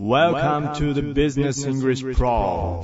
Welcome to the Business English Pro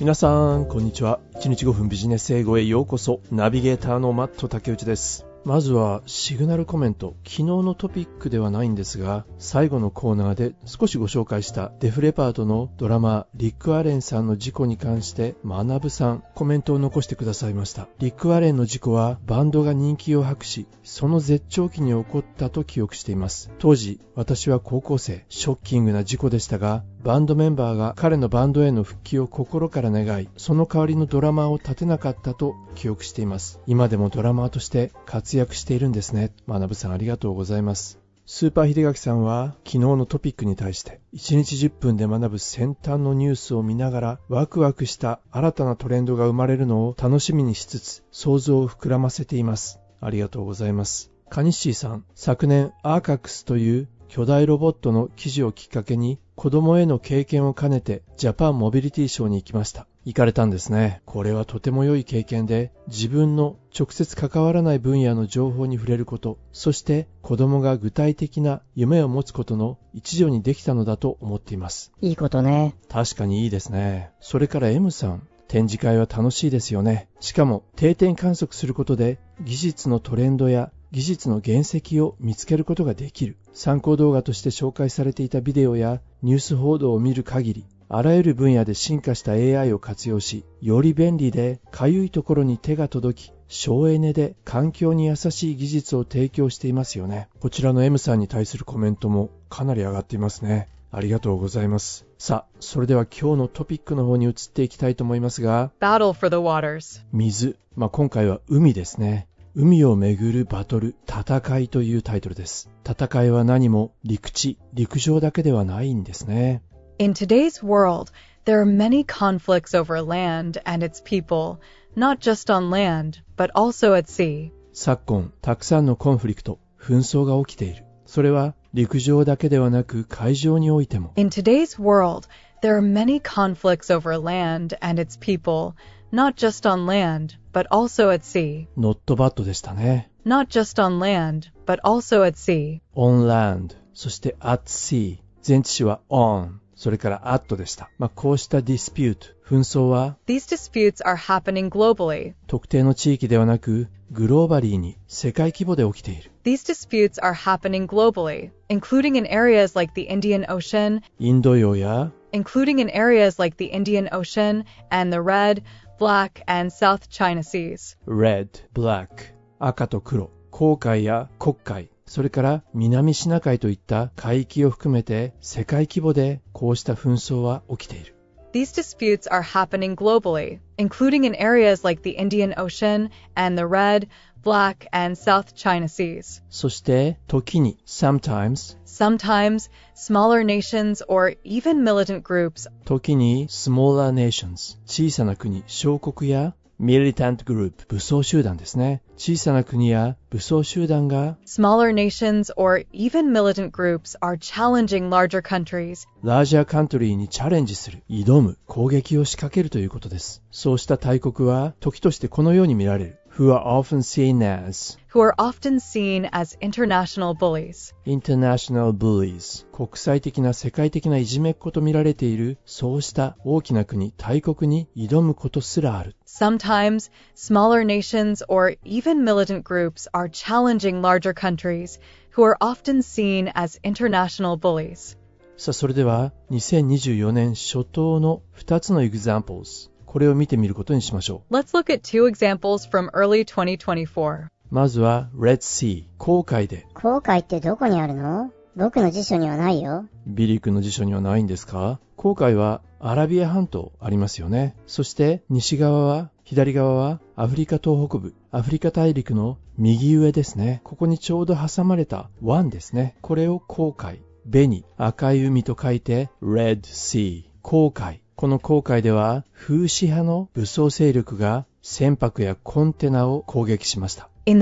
皆さん、こんにちは。1日5分ビジネス英語へようこそ。ナビゲーターのマット竹内です。まずはシグナルコメント。昨日のトピックではないんですが最後のコーナーで少しご紹介したデフレパートのドラマリック・アレンさんの事故に関して学ぶさんコメントを残してくださいました。リック・アレンの事故はバンドが人気を博しその絶頂期に起こったと記憶しています。当時私は高校生。ショッキングな事故でしたがバンドメンバーが彼のバンドへの復帰を心から願いその代わりのドラマーを立てなかったと記憶しています今でもドラマーとして活躍しているんですね。学さんありがとうございます。スーパー秀垣さんは昨日のトピックに対して1日10分で学ぶ先端のニュースを見ながらワクワクした新たなトレンドが生まれるのを楽しみにしつつ想像を膨らませています。ありがとうございます。カニッシーさん、昨年アーカックスという巨大ロボットの記事をきっかけに子供への経験を兼ねてジャパンモビリティショーに行きました。行かれたんですね。これはとても良い経験で、自分の直接関わらない分野の情報に触れること、そして子供が具体的な夢を持つことの一助にできたのだと思っています。いいことね。確かにいいですね。それから M さん。展示会は楽しいですよね。しかも定点観測することで技術のトレンドや技術の原石を見つけることができる。参考動画として紹介されていたビデオやニュース報道を見る限り、あらゆる分野で進化した AI を活用し、より便利でかゆいところに手が届き、省エネで環境に優しい技術を提供していますよね。こちらの M さんに対するコメントもかなり上がっていますね。ありがとうございます。さあ、それでは今日のトピックの方に移っていきたいと思いますが、Battle for the Waters 水。まあ、今回は海ですね。海をめぐるバトル、戦いというタイトルです。戦いは何も陸地、陸上だけではないんですね。In today's world, there are many conflicts over land and its people, not just on land, but also at sea. 昨今、たくさんのコンフリクト、紛争が起きている。それは陸上だけではなく海上においても。In today's world, there are many conflicts over land and its people, not just on land, but also at sea. Not bad でしたね。Not just on land, but also at sea. on land そして at sea 前置詞は on それから at でした。まあ、こうした dispute 紛争は These disputes are happening globally. 特定の地域ではなくグローバリーに世界規模で起きている。These disputes are happening globally, including in areas like the Indian Ocean インド洋や including in areas like the Indian Ocean and the Red, Black, and South China Seas. Red, Black 赤と黒黄海や黒海それから南シナ海といった海域を含めて世界規模でこうした紛争は起きている。These disputes are happening globally, including in areas like the Indian Ocean and the Red, Black, and South China Seas. そして時に sometimes Sometimes smaller nations or even militant groups 時に smaller nations 小さな国小国や militant group 武装集団ですね。小さな国や武装集団が smaller nations or even militant groups are challenging larger countries ラージャーカントリーにチャレンジする、挑む、攻撃を仕掛けるということです。そうした大国は時としてこのように見られる。Who are often seen as who are often seen as international bullies. international bullies 国際的な世界的ないじめっ子と見られているそうした大きな国大国に挑むことすらある Sometimes smaller nations or even militant groups are challenging larger countries who are often seen as international bullies. さあそれでは2024年初頭の2つの examples これを見てみることにしましょう。Let's look at two examples from early 2024. まずは Red Sea 航海で航海ってどこにあるの？僕の辞書にはないよ。ビリー君の辞書にはないんですか？航海はアラビア半島ありますよね。そして西側は、左側はアフリカ東北部、アフリカ大陸の右上ですね。ここにちょうど挟まれた湾ですね。これを航海。紅、赤い海と書いて Red Sea。航海。この航海では風刺派の武装勢力が船舶やコンテナを攻撃しました。In、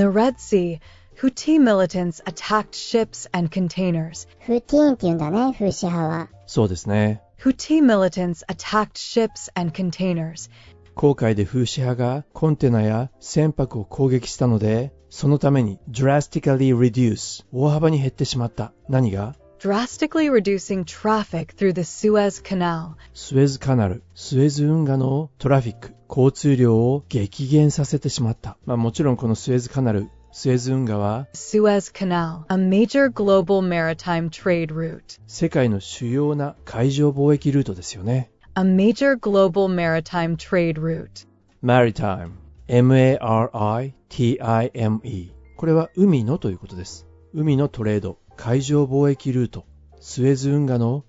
そうですね。フーテ航海で風刺派がコンテナや船舶を攻撃したので、そのために大幅に減ってしまった。何が？Drastically reducing traffic through the Suez Canal. スエズカナル、スエズ運河のトラフィック、交通量を激減させてしまった。まあもちろんこのスエズカナル、スエズ運河は Suez Canal, a major global maritime trade route. 世界の主要な海上貿易ルートですよね。A major global maritime trade route. maritime, m-a-r-i-t-i-m-e これは海のということです。海のトレード、海上貿易ルート、スエズ運河の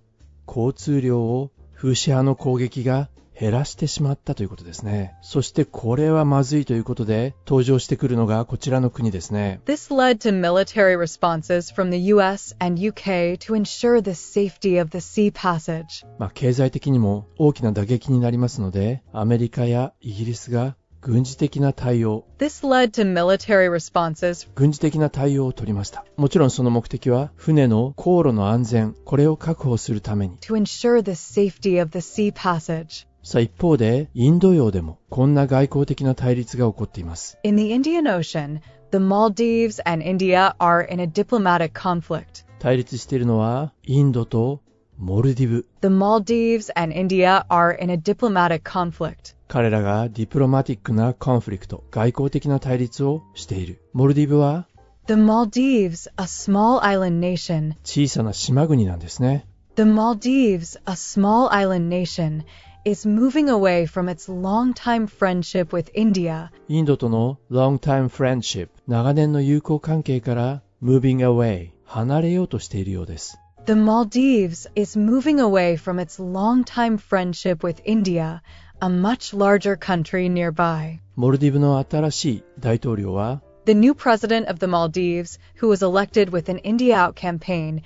交通量を風刺派の攻撃が減らしてしまったということですね。そしてこれはまずいということで登場してくるのがこちらの国ですね。This led to military responses from the US and UK to ensure the safety of the sea passage. まあ経済的にも大きな打撃になりますので、アメリカやイギリスが軍事的な対応、This led to military responses 軍事的な対応を取りました。もちろんその目的は船の航路の安全、これを確保するために。to ensure the safety of the sea passage. さあ一方で、インド洋でもこんな外交的な対立が起こっています。In the Indian Ocean, the Maldives and India are in a diplomatic conflict. 対立しているのはインドとモルディブ。The Maldives and India are in a diplomatic conflict. 彼らがディプロマティックなコンフリクト、外交的な対立をしている。モルディブは The Maldives, a small island nation, 小さな島国なんですね。the Maldives, a small island nation, is moving away from its long-time friendship with India インドとの long time friendship、長年の友好関係から moving away、離れようとしているようです。The Maldives is moving away from its long-time friendship with India, a much larger country nearby. モルディブの新しい大統領は The new president of the Maldives, who was elected with an India Out campaign,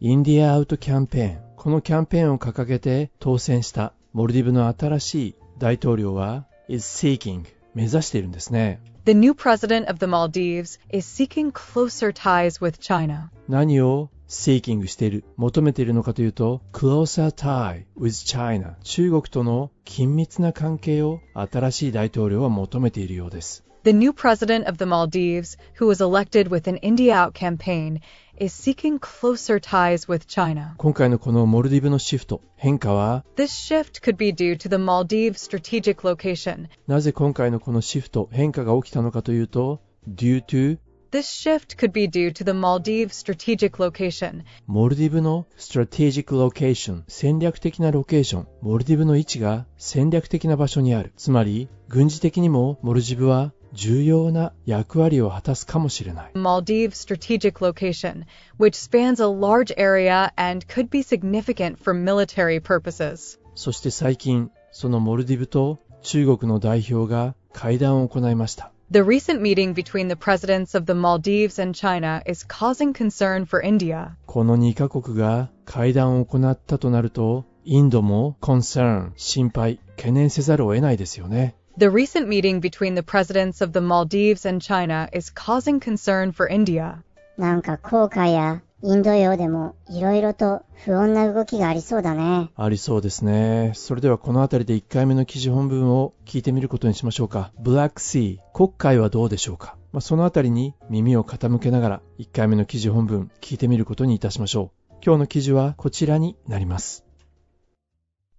インディアアウトキャンペーン。このキャンペーンを掲げて当選したモルディブの新しい大統領は is seeking 目指しているんですね。 the new president of the Maldives is seeking closer ties with China. 何を seeking している、求めているのかというと closer tie with China 中国との緊密な関係を新しい大統領は求めているようです。The new president of the Maldives, who was elected with an India Out campaign, is seeking closer ties with China. 今回のこのモルディブのシフト、変化は This shift could be due to the Maldives' strategic location. なぜ今回のこのシフト、変化が起きたのかというと due to This shift could be due to the Maldives' strategic location. モルディブの strategic location 戦略的なロケーションモルディブの位置が戦略的な場所にあるつまり軍事的にもモルディブは重要な役割を果たすかもしれない Maldives' strategic location, which spans a large area and could be significant for military purposes. そして最近そのモルディブと中国の代表が会談を行いました The recent meeting between the presidents of the Maldives and China is causing concern for India. この2カ国が会談を行ったとなるとインドも concern 心配懸念せざるを得ないですよね The recent meeting between the presidents of the Maldives and China is causing concern for India. なんか航海やインド洋でもいろいろと不穏な動きがありそうだね。ありそうですね。それではこの辺りで1回目の記事本文を聞いてみることにしましょうか。Black Sea 黒海はどうでしょうか、まあ、その辺りに耳を傾けながら1回目の記事本文聞いてみることにいたしましょう。今日の記事はこちらになります。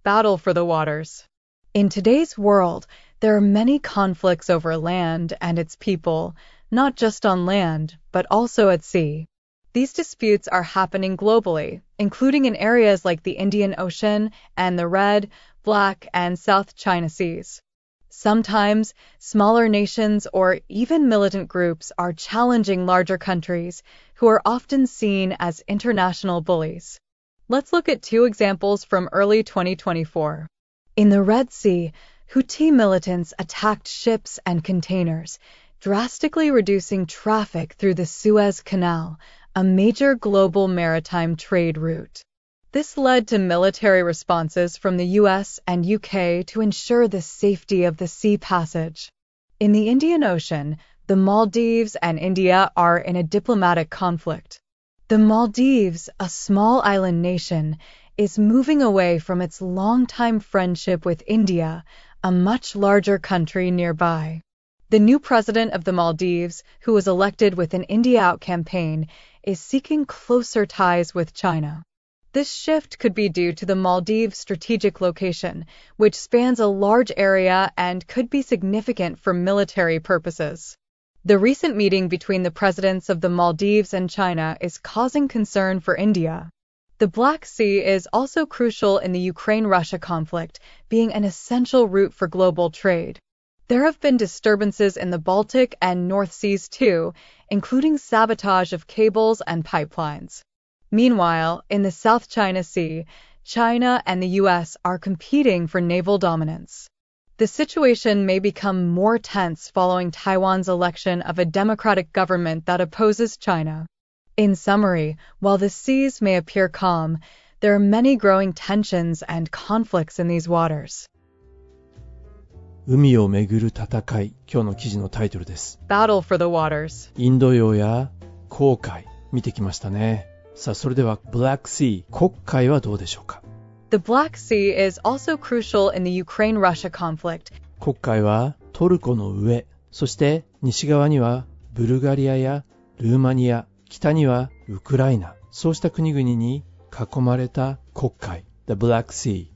Battle for the waters. In today's world, there are many conflicts over land and its people, not just on land, but also at sea. These disputes are happening globally, including in areas like the Indian Ocean and the Red, Black, and South China Seas. Sometimes, smaller nations or even militant groups are challenging larger countries who are often seen as international bullies. Let's look at two examples from early 2024. In the Red Sea, Houthi militants attacked ships and containers, drastically reducing traffic through the Suez Canal, a major global maritime trade route. This led to military responses from the US and UK to ensure the safety of the sea passage. In the Indian Ocean, the Maldives and India are in a diplomatic conflict. The Maldives, a small island nation, is moving away from its longtime friendship with India, a much larger country nearby. The new president of the Maldives, who was elected with an India Out campaign, is seeking closer ties with China. This shift could be due to the Maldives' strategic location, which spans a large area and could be significant for military purposes. The recent meeting between the presidents of the Maldives and China is causing concern for India. The Black Sea is also crucial in the Ukraine-Russia conflict, being an essential route for global trade. There have been disturbances in the Baltic and North Seas too, including sabotage of cables and pipelines. Meanwhile, in the South China Sea, China and the US are competing for naval dominance. The situation may become more tense following Taiwan's election of a democratic government that opposes China. In summary, while the seas may appear calm, there are many growing tensions and conflicts in these waters. 海をめぐる戦い、今日の記事のタイトルです。 Battle for the waters. インド洋や航海、見てきましたね。 さあ、それでは、ブラックシー、黒海はどうでしょうか The Black Sea is also crucial in the Ukraine-Russia conflict. 黒海はトルコの上、そして西側にはブルガリアやルーマニア、北にはウクライナ、そうした国々に囲まれた黒海、The Black Sea。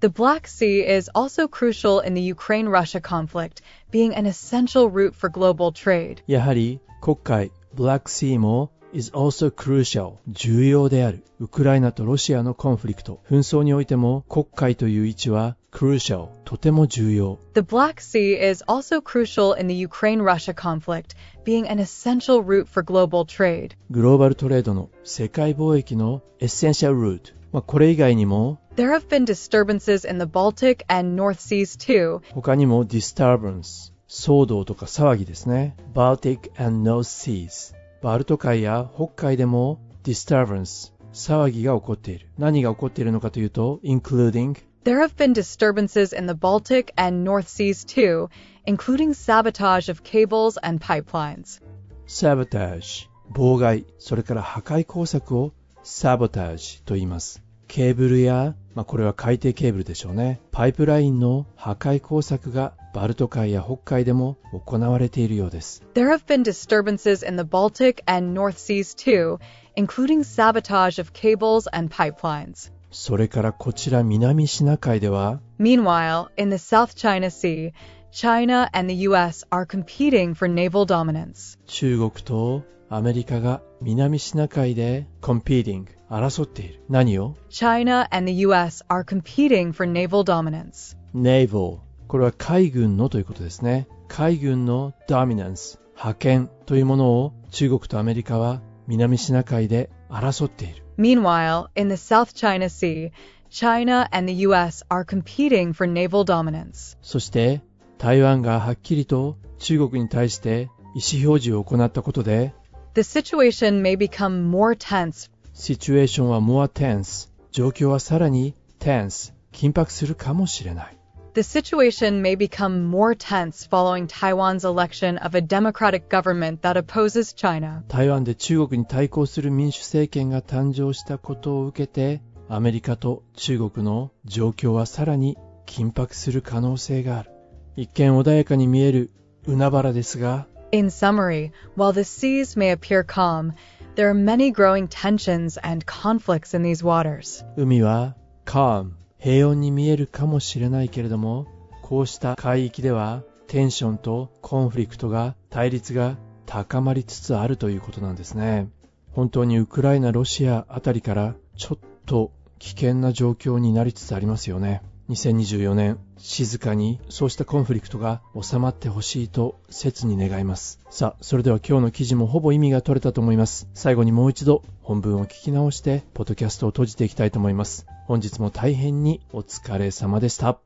The Black Sea is also crucial in the Ukraine-Russia conflict, being an essential route for global trade. やはり黒海、ブラックシーも is also crucial 重要である。ウクライナとロシアのコンフリクト、紛争においても黒海という位置は crucial とても重要。The Black Sea is also crucial in the Ukraine-Russia conflict, being an essential route for global trade. グローバルトレードの世界貿易のエッセンシャルルート。まあ、これ以外にも There have been disturbances in the Baltic and North Seas too. 他にも disturbance 騒動とか騒ぎですね Baltic and North Seas バルト海や北海でも disturbance 騒ぎが起こっている何が起こっているのかというと including There have been disturbances in the Baltic and North Seas too, including sabotage of cables and pipelines. sabotage 妨害それから破壊工作を sabotage と言いますケーブルや、まあ、これは海底ケーブルでしょうねパイプラインの破壊工作がバルト海や北海でも行われているようです There have been disturbances in the Baltic and North Seas too, including sabotage of cables and pipelines. それからこちら南シナ海では Meanwhile, in the South China Sea, China and the US are competing for naval dominance. 中国とアメリカが南シナ海で competing 争っている何を China and the US are competing for naval dominance. naval これは海軍のということですね海軍の dominance 覇権というものを中国とアメリカは南シナ海で争っている Meanwhile, in the South China Sea, China and the US are competing for naval dominance. そして台湾がはっきりと中国に対して意思表示を行ったことで The situation may become more tense シチュエーションは more tense 状況はさらに tense 緊迫するかもしれない The situation may become more tense following Taiwan's election of a democratic government that opposes China. 台湾で中国に対抗する民主政権が誕生したことを受けてアメリカと中国の状況はさらに緊迫する可能性がある一見穏やかに見える海原ですが In summary, while the seas may appear calm, there are many growing tensions and conflicts in these waters. 海は calm 平穏に見えるかもしれないけれどもこうした海域ではテンションとコンフリクトが対立が高まりつつあるということなんですね。本当にウクライナロシアあたりからちょっと危険な状況になりつつありますよね。2024年静かにそうしたコンフリクトが収まってほしいと切に願います。さあそれでは今日の記事もほぼ意味が取れたと思います。最後にもう一度本文を聞き直してポッドキャストを閉じていきたいと思います。本日も大変にお疲れ様でした。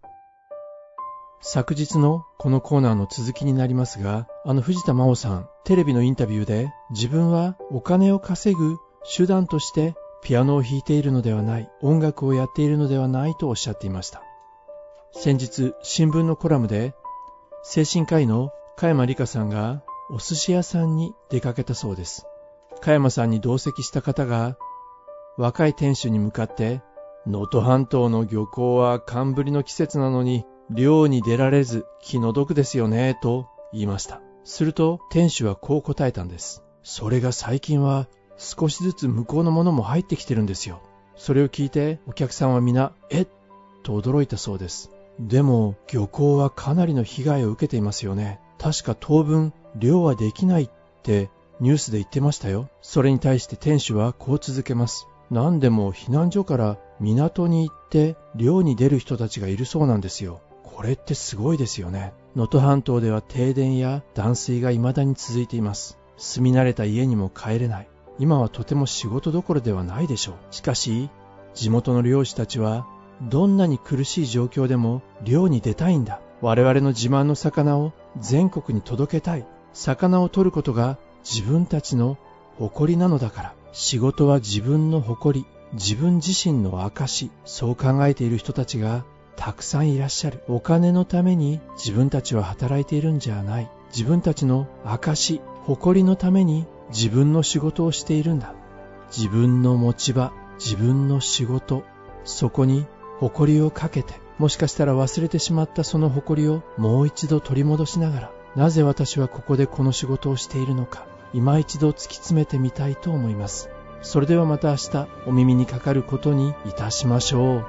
昨日のこのコーナーの続きになりますがあの藤田真央さんテレビのインタビューで自分はお金を稼ぐ手段としてピアノを弾いているのではない音楽をやっているのではないとおっしゃっていました。先日新聞のコラムで精神科医の加山里香さんがお寿司屋さんに出かけたそうです。加山さんに同席した方が若い店主に向かって能登半島の漁港は寒ぶりの季節なのに漁に出られず気の毒ですよねと言いました。すると店主はこう答えたんです。それが最近は少しずつ向こうのものも入ってきてるんですよ。それを聞いてお客さんは皆、えっと驚いたそうです。でも漁港はかなりの被害を受けていますよね。確か当分漁はできないってニュースで言ってましたよ。それに対して店主はこう続けます。何でも避難所から港に行って漁に出る人たちがいるそうなんですよ。これってすごいですよね。能登半島では停電や断水が未だに続いています。住み慣れた家にも帰れない。今はとても仕事どころではないでしょう。しかし、地元の漁師たちはどんなに苦しい状況でも漁に出たいんだ。我々の自慢の魚を全国に届けたい。魚を取ることが自分たちの誇りなのだから。仕事は自分の誇り、自分自身の証。そう考えている人たちがたくさんいらっしゃる。お金のために自分たちは働いているんじゃない。自分たちの証、誇りのために自分の仕事をしているんだ。自分の持ち場、自分の仕事、そこに誇りをかけて、もしかしたら忘れてしまったその誇りをもう一度取り戻しながら、なぜ私はここでこの仕事をしているのか、今一度突き詰めてみたいと思います。それではまた明日お耳にかかることにいたしましょう。